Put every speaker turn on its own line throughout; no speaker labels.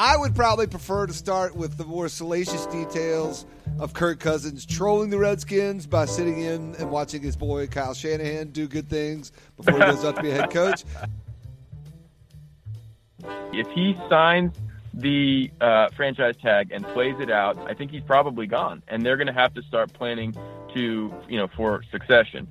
I would probably prefer to start with the more salacious details of Kirk Cousins trolling the Redskins by sitting in and watching his boy Kyle Shanahan do good things before he goes up to be a head coach.
If he signs the uh, franchise tag and plays it out, I think he's probably gone, and they're going to have to start planning to, you know, for succession.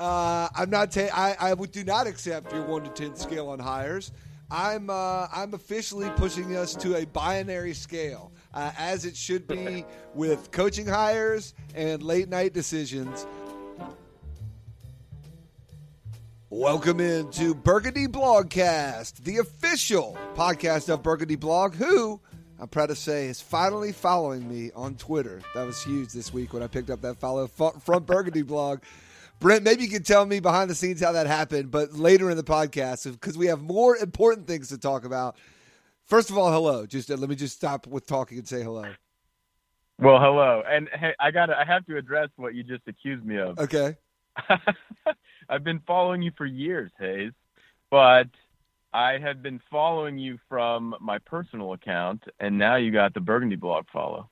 Uh, I'm not. Ta- I I would do not accept your one to ten scale on hires. I'm uh, I'm officially pushing us to a binary scale, uh, as it should be with coaching hires and late night decisions. Welcome into Burgundy Blogcast, the official podcast of Burgundy Blog, who I'm proud to say is finally following me on Twitter. That was huge this week when I picked up that follow from Burgundy Blog. Brent, maybe you can tell me behind the scenes how that happened, but later in the podcast, because we have more important things to talk about. First of all, hello. Just uh, let me just stop with talking and say hello.
Well, hello, and hey, I got I have to address what you just accused me of.
Okay.
I've been following you for years, Hayes, but I have been following you from my personal account, and now you got the Burgundy blog follow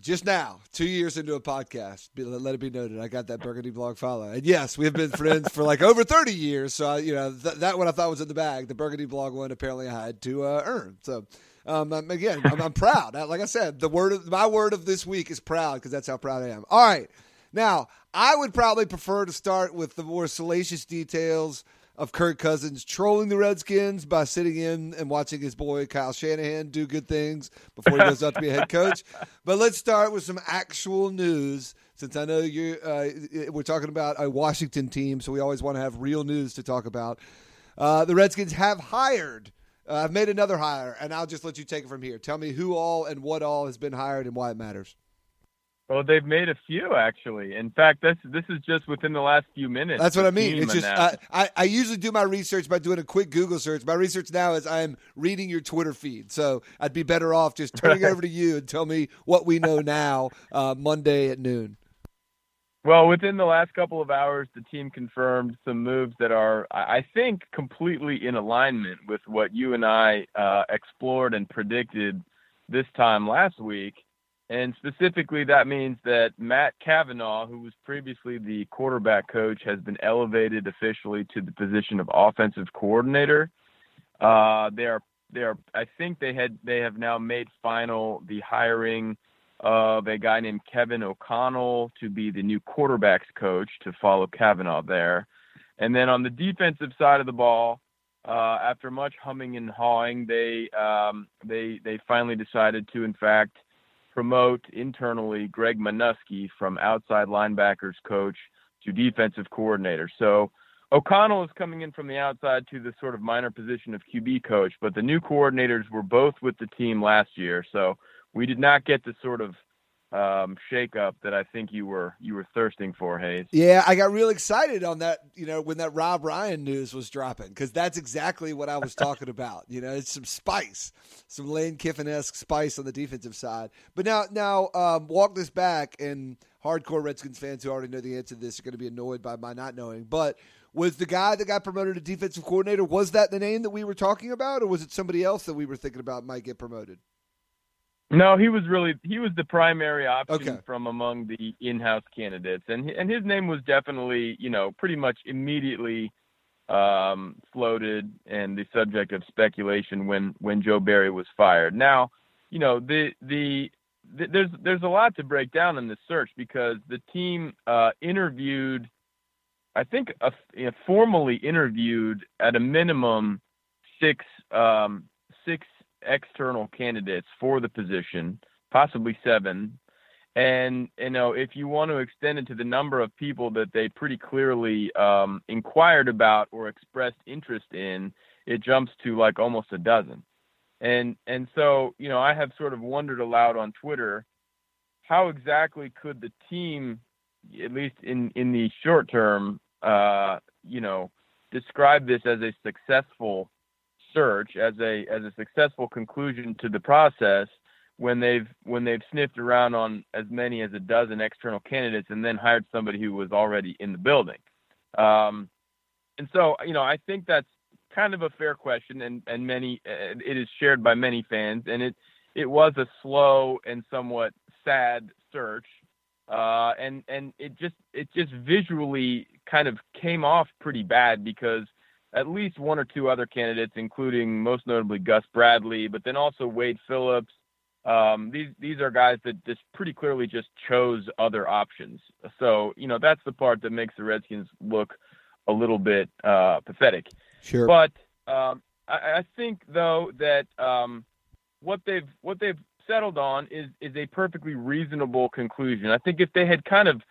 just now, two years into a podcast, let it be noted, I got that Burgundy blog follow. And yes, we have been friends for like over 30 years. So, I, you know, th- that one I thought was in the bag. The Burgundy blog one apparently I had to uh, earn. So, um, again, I'm, I'm proud. Like I said, the word of, my word of this week is proud because that's how proud I am. All right. Now, I would probably prefer to start with the more salacious details of Kirk Cousins trolling the Redskins by sitting in and watching his boy Kyle Shanahan do good things before he goes out to be a head coach. But let's start with some actual news. Since I know you, uh, we're talking about a Washington team, so we always want to have real news to talk about. Uh, the Redskins have hired. Uh, I've made another hire, and I'll just let you take it from here. Tell me who all and what all has been hired and why it matters.
Well, they've made a few actually. In fact, this this is just within the last few minutes.
That's what I mean. It's just I, I, I usually do my research by doing a quick Google search. My research now is I'm reading your Twitter feed, so I'd be better off just turning right. over to you and tell me what we know now, uh, Monday at noon.
Well, within the last couple of hours, the team confirmed some moves that are, I think, completely in alignment with what you and I uh, explored and predicted this time last week. And specifically, that means that Matt Cavanaugh, who was previously the quarterback coach, has been elevated officially to the position of offensive coordinator. Uh, they are, they are, I think they had, they have now made final the hiring of a guy named Kevin O'Connell to be the new quarterbacks coach to follow Cavanaugh there. And then on the defensive side of the ball, uh, after much humming and hawing, they um, they they finally decided to, in fact, promote internally Greg Manusky from outside linebackers coach to defensive coordinator. So O'Connell is coming in from the outside to the sort of minor position of QB coach, but the new coordinators were both with the team last year. So we did not get the sort of um, shakeup that I think you were you were thirsting for, Hayes.
Yeah, I got real excited on that. You know, when that Rob Ryan news was dropping, because that's exactly what I was talking about. You know, it's some spice, some Lane Kiffin esque spice on the defensive side. But now, now um, walk this back, and hardcore Redskins fans who already know the answer to this are going to be annoyed by my not knowing. But was the guy that got promoted to defensive coordinator was that the name that we were talking about, or was it somebody else that we were thinking about might get promoted?
No, he was really he was the primary option
okay.
from among the in-house candidates, and and his name was definitely you know pretty much immediately um, floated and the subject of speculation when when Joe Barry was fired. Now, you know the the, the there's there's a lot to break down in this search because the team uh, interviewed, I think, a, know, formally interviewed at a minimum six um, six external candidates for the position, possibly seven. And you know, if you want to extend it to the number of people that they pretty clearly um, inquired about or expressed interest in, it jumps to like almost a dozen. And and so you know, I have sort of wondered aloud on Twitter, how exactly could the team, at least in in the short term, uh, you know, describe this as a successful search as a as a successful conclusion to the process when they've when they've sniffed around on as many as a dozen external candidates and then hired somebody who was already in the building. Um, and so, you know, I think that's kind of a fair question, and and many it is shared by many fans, and it it was a slow and somewhat sad search, uh, and and it just it just visually kind of came off pretty bad because at least one or two other candidates, including most notably Gus Bradley, but then also Wade Phillips. Um, these these are guys that just pretty clearly just chose other options. So you know that's the part that makes the Redskins look a little bit uh, pathetic.
Sure.
But um, I, I, think though that um, what they've what they've settled on is is a perfectly reasonable conclusion. I think if they had kind of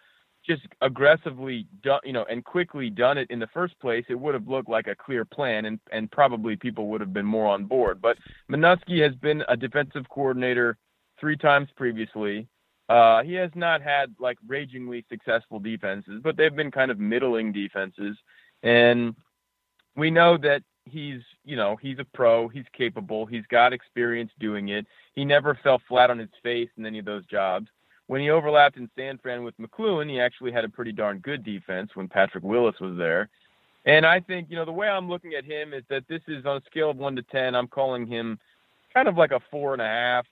just aggressively done, you know, and quickly done it in the first place, it would have looked like a clear plan, and and probably people would have been more on board. But Manusky has been a defensive coordinator three times previously. Uh, he has not had like ragingly successful defenses, but they've been kind of middling defenses, and we know that he's you know he's a pro he's capable he's got experience doing it he never fell flat on his face in any of those jobs when he overlapped in San Fran with McCloughan, he actually had a pretty darn good defense when Patrick Willis was there. And I think, you know, the way I'm looking at him is that this is on a scale of one to 10, I'm calling him kind of like a four and a half.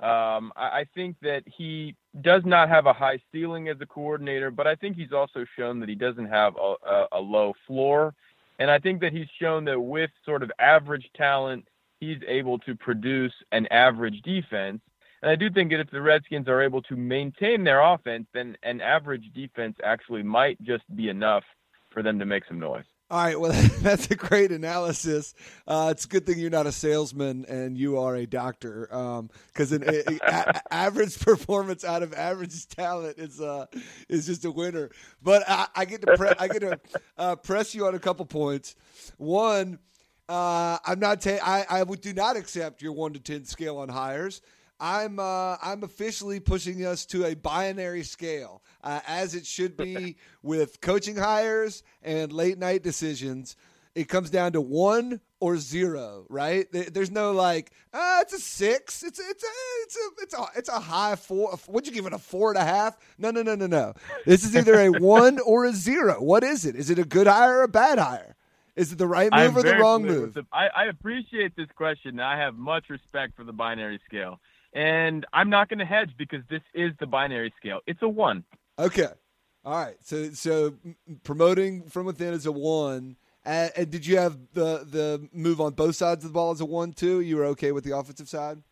Um, I, I think that he does not have a high ceiling as a coordinator, but I think he's also shown that he doesn't have a, a, a low floor. And I think that he's shown that with sort of average talent, he's able to produce an average defense. And I do think that if the Redskins are able to maintain their offense, then an average defense actually might just be enough for them to make some noise.
All right, well, that's a great analysis. Uh, it's a good thing you're not a salesman and you are a doctor, because um, an a, average performance out of average talent is uh, is just a winner. But I, I get to pre- I get to uh, press you on a couple points. One, uh, I'm not. Ta- I I do not accept your one to ten scale on hires. I'm uh, I'm officially pushing us to a binary scale, uh, as it should be with coaching hires and late night decisions. It comes down to one or zero, right? There's no like, uh, it's a six. It's a, it's a it's a it's a it's a high four. Would you give it a four and a half? No, no, no, no, no. This is either a one or a zero. What is it? Is it a good hire or a bad hire? Is it the right move
I'm
or the wrong move?
The, I, I appreciate this question. I have much respect for the binary scale. And I'm not going to hedge because this is the binary scale. It's a one.
Okay. All right. So so promoting from within is a one. And, and did you have the the move on both sides of the ball as a one too? You were okay with the offensive side.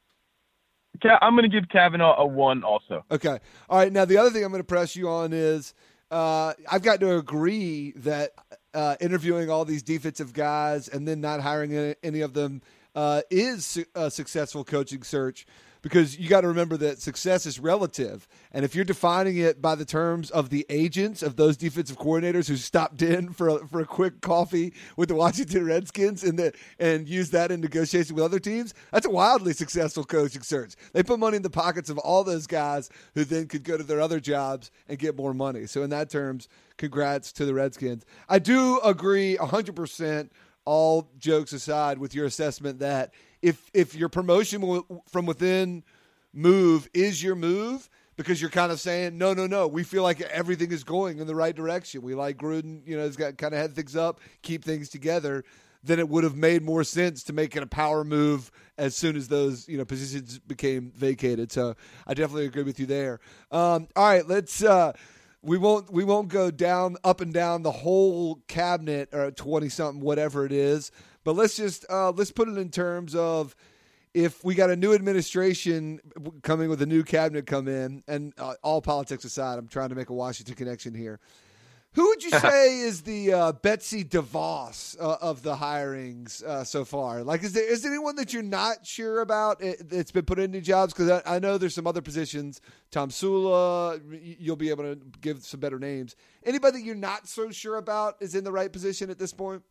I'm going to give Cavanaugh a one also.
Okay. All right. Now the other thing I'm going to press you on is uh, I've got to agree that uh, interviewing all these defensive guys and then not hiring any, any of them uh, is a successful coaching search because you got to remember that success is relative. And if you're defining it by the terms of the agents of those defensive coordinators who stopped in for a, for a quick coffee with the Washington Redskins and the, and use that in negotiation with other teams, that's a wildly successful coaching search. They put money in the pockets of all those guys who then could go to their other jobs and get more money. So in that terms, congrats to the Redskins. I do agree 100% all jokes aside with your assessment that if if your promotion from within move is your move because you're kind of saying no no no we feel like everything is going in the right direction. We like Gruden you know has got kind of head things up keep things together then it would have made more sense to make it a power move as soon as those you know positions became vacated. So I definitely agree with you there. Um, all right let's uh, we won't we won't go down up and down the whole cabinet or 20 something whatever it is but let's just uh, let's put it in terms of if we got a new administration coming with a new cabinet come in, and uh, all politics aside, I'm trying to make a Washington connection here. Who would you say is the uh, Betsy DeVos uh, of the hirings uh, so far? Like, is there is there anyone that you're not sure about that's been put into jobs? Because I, I, know there's some other positions. Tomsula, you'll be able to give some better names. Anybody that you're not so sure about is in the right position at this point?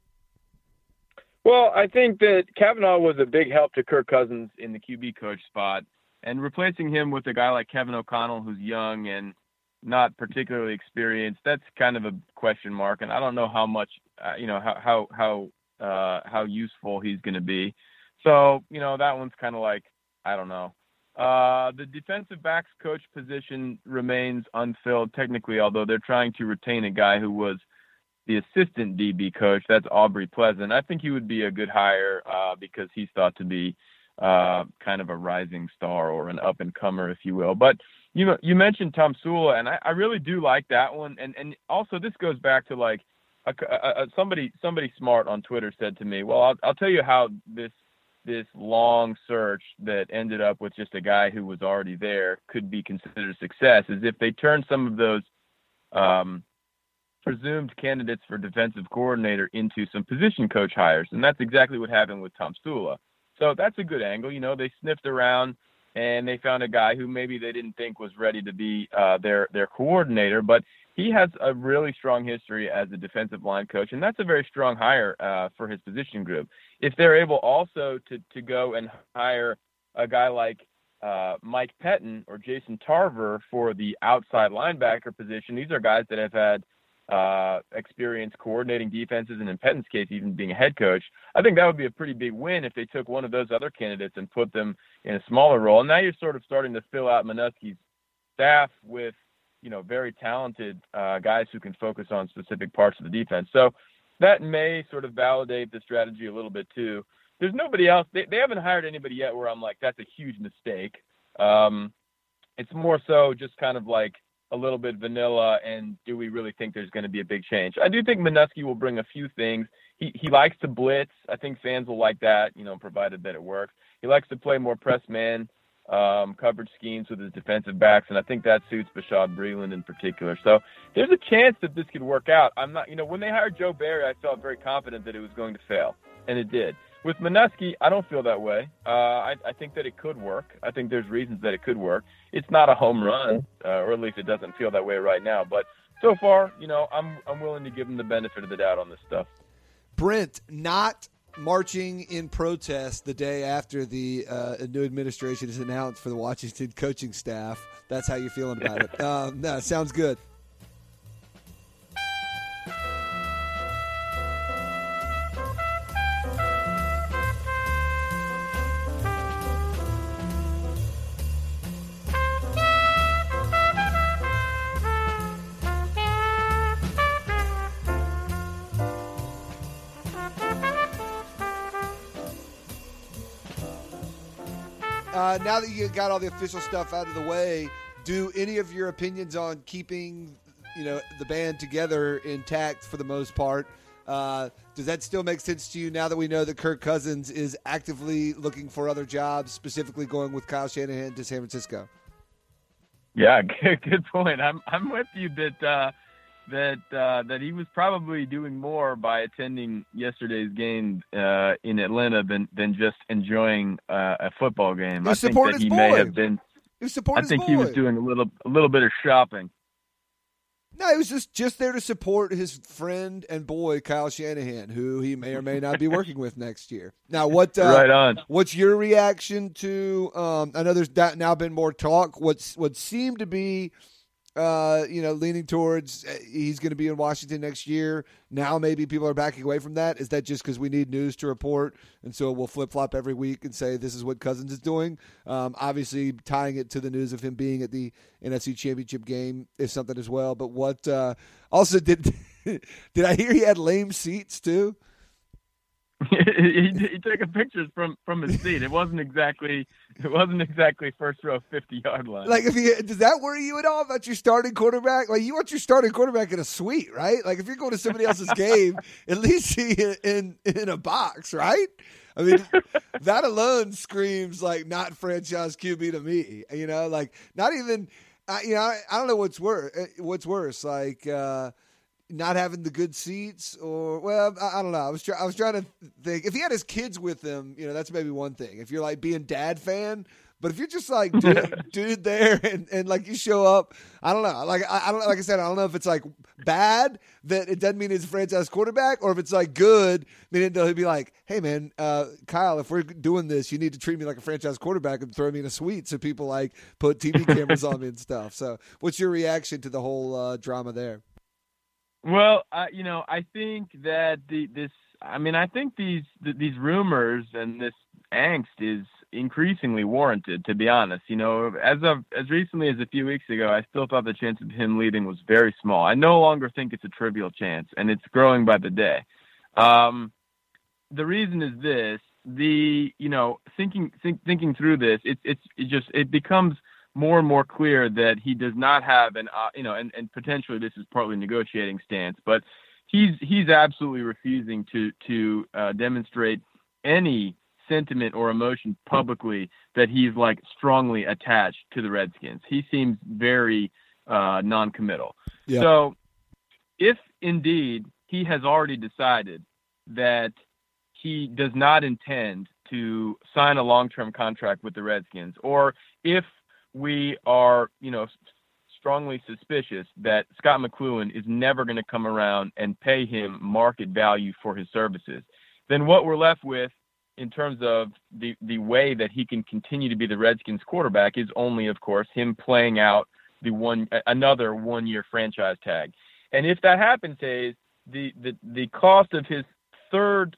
Well, I think that Cavanaugh was a big help to Kirk Cousins in the QB coach spot, and replacing him with a guy like Kevin O'Connell, who's young and not particularly experienced, that's kind of a question mark. And I don't know how much, uh, you know, how how how uh, how useful he's going to be. So, you know, that one's kind of like I don't know. Uh, the defensive backs coach position remains unfilled technically, although they're trying to retain a guy who was the assistant DB coach. That's Aubrey Pleasant. I think he would be a good hire uh, because he's thought to be uh, kind of a rising star or an up and comer, if you will. But you you mentioned Tomsula, and I, I really do like that one. And and also this goes back to like a, a, a, somebody somebody smart on Twitter said to me, well, I'll, I'll tell you how this this long search that ended up with just a guy who was already there could be considered a success is if they turn some of those um, presumed candidates for defensive coordinator into some position coach hires, and that's exactly what happened with Tomsula. So that's a good angle. You know, they sniffed around and they found a guy who maybe they didn't think was ready to be uh, their their coordinator, but he has a really strong history as a defensive line coach, and that's a very strong hire uh, for his position group. If they're able also to to go and hire a guy like uh, Mike Pettine or Jason Tarver for the outside linebacker position, these are guys that have had uh, experience coordinating defenses, and in Pettine's case, even being a head coach. I think that would be a pretty big win if they took one of those other candidates and put them in a smaller role. And now you're sort of starting to fill out Manusky's staff with, you know, very talented uh, guys who can focus on specific parts of the defense. So that may sort of validate the strategy a little bit too. There's nobody else. They, they haven't hired anybody yet where I'm like, that's a huge mistake. Um, it's more so just kind of like a little bit vanilla and do we really think there's going to be a big change? I do think Manusky will bring a few things. He he likes to blitz. I think fans will like that, you know, provided that it works. He likes to play more press man um, coverage schemes with his defensive backs, and I think that suits Bashaud Breeland in particular. So there's a chance that this could work out. I'm not, you know, when they hired Joe Barry, I felt very confident that it was going to fail, and it did. With Manusky, I don't feel that way. Uh, I, I think that it could work. I think there's reasons that it could work. It's not a home run, uh, or at least it doesn't feel that way right now. But so far, you know, I'm I'm willing to give him the benefit of the doubt on this stuff.
Brent, not marching in protest the day after the uh, new administration is announced for the Washington coaching staff. That's how you're feeling about it. Um, no, sounds good. You got all the official stuff out of the way, do any of your opinions on keeping, you know, the band together intact for the most part? Uh, does that still make sense to you now that we know that Kirk Cousins is actively looking for other jobs, specifically going with Kyle Shanahan to San Francisco?
Yeah, good, point. I'm I'm with you that uh, that uh, that he was probably doing more by attending yesterday's game uh, in Atlanta than than just enjoying uh, a football game.
I
think
that
he
boy.
may have been.
He
I think he was doing a little a little bit of shopping.
No, he was just just there to support his friend and boy Kyle Shanahan, who he may or may not be working with next year. Now, what uh,
right on?
What's your reaction to? Um, I know there's now been more talk. What's what seemed to be uh, you know, leaning towards uh, he's going to be in Washington next year. Now maybe people are backing away from that. Is that just because we need news to report, and so we'll flip flop every week and say this is what Cousins is doing? Um, obviously, tying it to the news of him being at the NFC Championship game is something as well. But what uh, also did did I hear he had lame seats too?
he, he took a pictures from from his seat. It wasn't exactly it wasn't exactly first row fifty yard line.
Like if you does that worry you at all about your starting quarterback? Like you want your starting quarterback in a suite, right? Like if you're going to somebody else's game, at least see in, in a box, right? I mean, that alone screams like not franchise QB to me. You know, like not even. You know, I, I, don't know what's worse. Uh, what's worse, like. Uh, not having the good seats, or well, I, I don't know. I was try, I was trying to think if he had his kids with him, you know, that's maybe one thing. If you're like being dad fan, but if you're just like dude, dude there and, and like you show up, I don't know. Like I, I don't like I said, I don't know if it's like bad that it doesn't mean he's a franchise quarterback, or if it's like good, meaning he'll be like, hey man, uh, Kyle, if we're doing this, you need to treat me like a franchise quarterback and throw me in a suite so people like put TV cameras on me and stuff. So, what's your reaction to the whole uh, drama there?
Well, uh, you know, I think that the this I mean, I think these these rumors and this angst is increasingly warranted, to be honest. You know, as of as recently as a few weeks ago, I still thought the chance of him leaving was very small. I no longer think it's a trivial chance, and it's growing by the day. Um, the reason is this: the you know thinking think, thinking through this, it's it's it just it becomes more and more clear that he does not have an uh, you know, and and potentially this is partly negotiating stance, but he's he's absolutely refusing to to uh, demonstrate any sentiment or emotion publicly that he's like strongly attached to the Redskins. He seems very uh, non-committal. Yeah. So, if indeed he has already decided that he does not intend to sign a long-term contract with the Redskins, or if we are, you know, strongly suspicious that Scot McCloughan is never going to come around and pay him market value for his services, then what we're left with in terms of the the way that he can continue to be the Redskins quarterback is only, of course, him playing out the one another one year franchise tag. And if that happens, Hayes, the the the cost of his third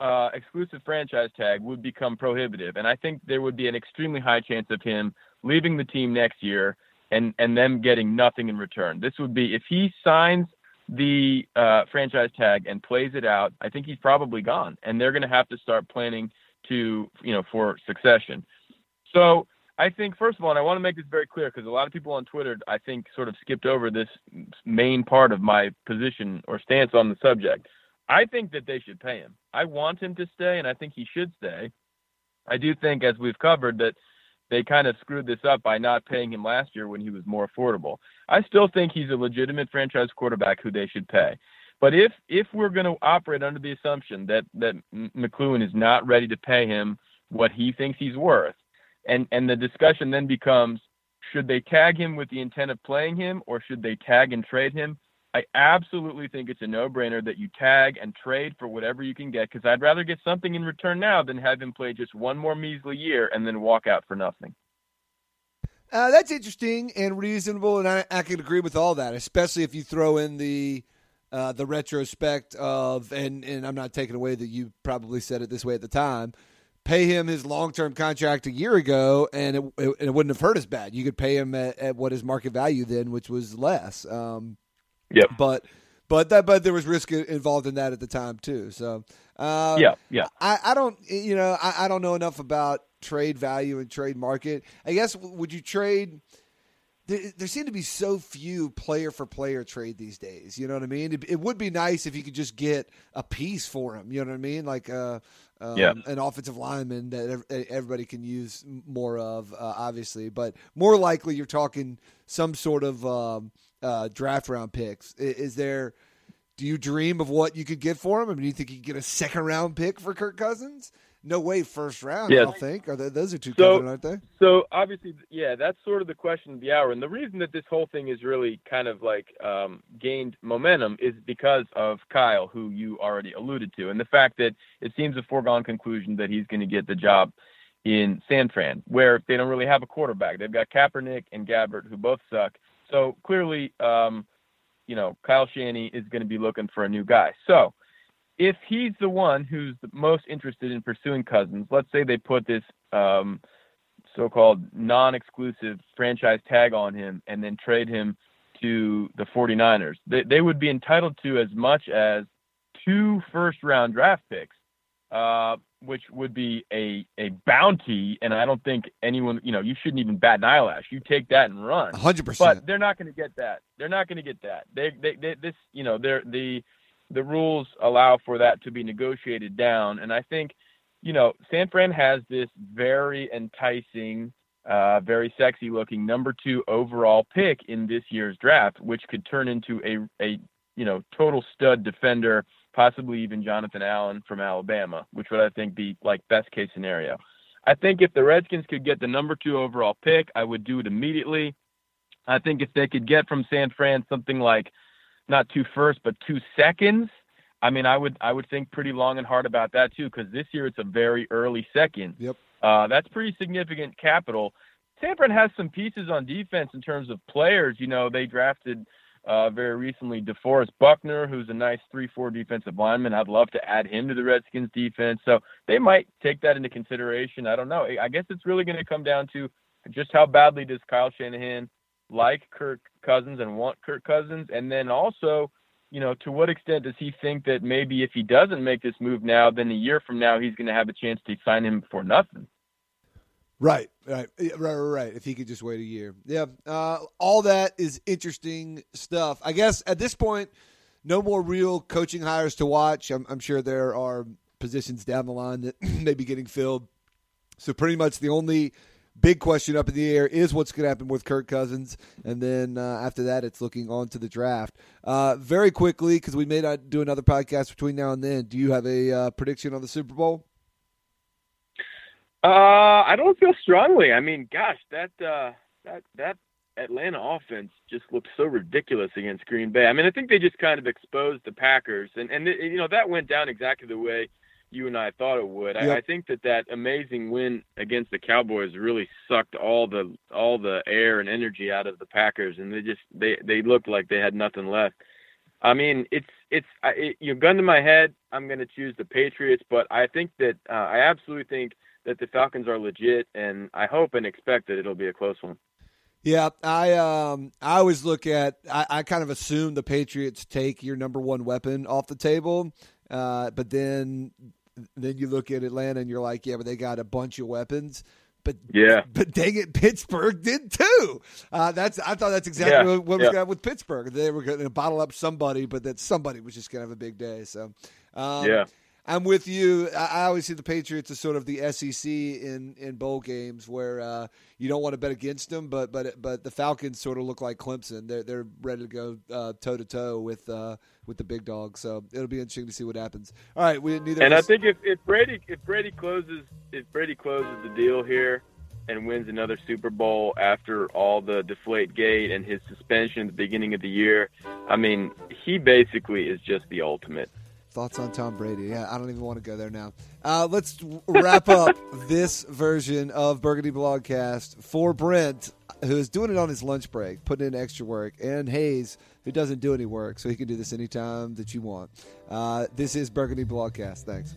uh, exclusive franchise tag would become prohibitive, and I think there would be an extremely high chance of him leaving the team next year and and them getting nothing in return. This would be if he signs the uh, franchise tag and plays it out, I think he's probably gone, and they're going to have to start planning to you know for succession. So I think first of all, and I want to make this very clear because a lot of people on Twitter I think sort of skipped over this main part of my position or stance on the subject. I think that they should pay him. I want him to stay, and I think he should stay. I do think, as we've covered, that they kind of screwed this up by not paying him last year when he was more affordable. I still think he's a legitimate franchise quarterback who they should pay. But if if we're going to operate under the assumption that that McCloughan is not ready to pay him what he thinks he's worth, and and the discussion then becomes should they tag him with the intent of playing him or should they tag and trade him? I absolutely think it's a no-brainer that you tag and trade for whatever you can get because I'd rather get something in return now than have him play just one more measly year and then walk out for nothing.
Uh, that's interesting and reasonable, and I, I can agree with all that, especially if you throw in the uh, the retrospect of, and and I'm not taking away that you probably said it this way at the time. Pay him his long term contract a year ago, and it, it, it, wouldn't have hurt as bad. You could pay him at, at what his market value then, which was less. Um,
Yep.
But but that but there was risk involved in that at the time too. So
uh, yeah, yeah.
I, I don't you know I, I don't know enough about trade value and trade market. I guess would you trade? There, there seem to be so few player for player trade these days. You know what I mean? It, it, would be nice if you could just get a piece for him. You know what I mean? Like uh, um, yeah. an offensive lineman that everybody can use more of, uh, obviously. But more likely, you're talking some sort of um, uh, draft round picks. Is, is, there? Do you dream of what you could get for him? I mean, do you think you could get a second round pick for Kirk Cousins? No way, first round. Yes. I don't think. Are they, those are two so, aren't they?
So obviously, yeah, that's sort of the question of the hour. And the reason that this whole thing is really kind of like um, gained momentum is because of Kyle, who you already alluded to, and the fact that it seems a foregone conclusion that he's going to get the job in San Fran, where they don't really have a quarterback. They've got Kaepernick and Gabbert, who both suck. So clearly, um, you know, Kyle Shanahan is going to be looking for a new guy. So if he's the one who's the most interested in pursuing Cousins, let's say they put this um, so-called non-exclusive franchise tag on him and then trade him to the 49ers, they, they would be entitled to as much as two first-round draft picks. Uh, which would be a a bounty, and I don't think anyone, you know, you shouldn't even bat an eyelash. You take that and run.
Hundred percent.
But they're not going to get that. They're not going to get that. They, they, they, this, you know, they're the the rules allow for that to be negotiated down, and I think, you know, San Fran has this very enticing, uh, very sexy looking number two overall pick in this year's draft, which could turn into a a you know total stud defender possibly even Jonathan Allen from Alabama, which would I think be like best case scenario. I think if the Redskins could get the number two overall pick, I would do it immediately. I think if they could get from San Fran something like not two first but two seconds, I mean I would I would think pretty long and hard about that too because this year it's a very early second.
Yep.
Uh, that's pretty significant capital. San Fran has some pieces on defense in terms of players. You know they drafted uh, very recently DeForest Buckner, who's a nice 3 4 defensive lineman. I'd love to add him to the Redskins defense. So they might take that into consideration. I don't know. I guess it's really going to come down to just how badly does Kyle Shanahan like Kirk Cousins and want Kirk Cousins? And then also, you know, to what extent does he think that maybe if he doesn't make this move now, then a year from now he's going to have a chance to sign him for nothing?
Right, right, right, right. If he could just wait a year, yeah. Uh, all that is interesting stuff. I guess at this point, no more real coaching hires to watch. I'm, I'm sure there are positions down the line that may be getting filled. So pretty much the only big question up in the air is what's going to happen with Kirk Cousins, and then uh, after that, it's looking on to the draft. Uh, very quickly, because we may not do another podcast between now and then. Do you have a uh, prediction on the Super Bowl?
Uh, I don't feel strongly. I mean, gosh, that uh, that that Atlanta offense just looked so ridiculous against Green Bay. I mean, I think they just kind of exposed the Packers, and and you know that went down exactly the way you and I thought it would. Yep. I, I think that that amazing win against the Cowboys really sucked all the all the air and energy out of the Packers, and they just they they looked like they had nothing left. I mean, it's it's it, you know, gun to my head. I'm going to choose the Patriots, but I think that uh, I absolutely think that the Falcons are legit, and I hope and expect that it'll be a close one.
Yeah, I um I always look at I, I kind of assume the Patriots take your number one weapon off the table, uh, but then then you look at Atlanta and you're like, yeah, but they got a bunch of weapons. But
yeah,
but dang it, Pittsburgh did too. Uh, that's I thought that's exactly yeah, what, was going on with Pittsburgh. They were going to bottle up somebody, but that somebody was just going to have a big day. So
um, yeah,
I'm with you. I always see the Patriots as sort of the SEC in, in bowl games where uh, you don't want to bet against them, but but but the Falcons sort of look like Clemson. They're they're ready to go toe to toe with uh, with the big dog. So it'll be interesting to see what happens. All right, we neither.
And I think if, if Brady if Brady closes if Brady closes the deal here and wins another Super Bowl after all the deflate gate and his suspension at the beginning of the year, I mean, he basically is just the ultimate.
Thoughts on Tom Brady? Yeah, I don't even want to go there now. Uh, let's wrap up this version of Burgundy Blogcast for Brent, who is doing it on his lunch break, putting in extra work, and Hayes, who doesn't do any work, so he can do this anytime that you want. Uh, this is Burgundy Blogcast. Thanks.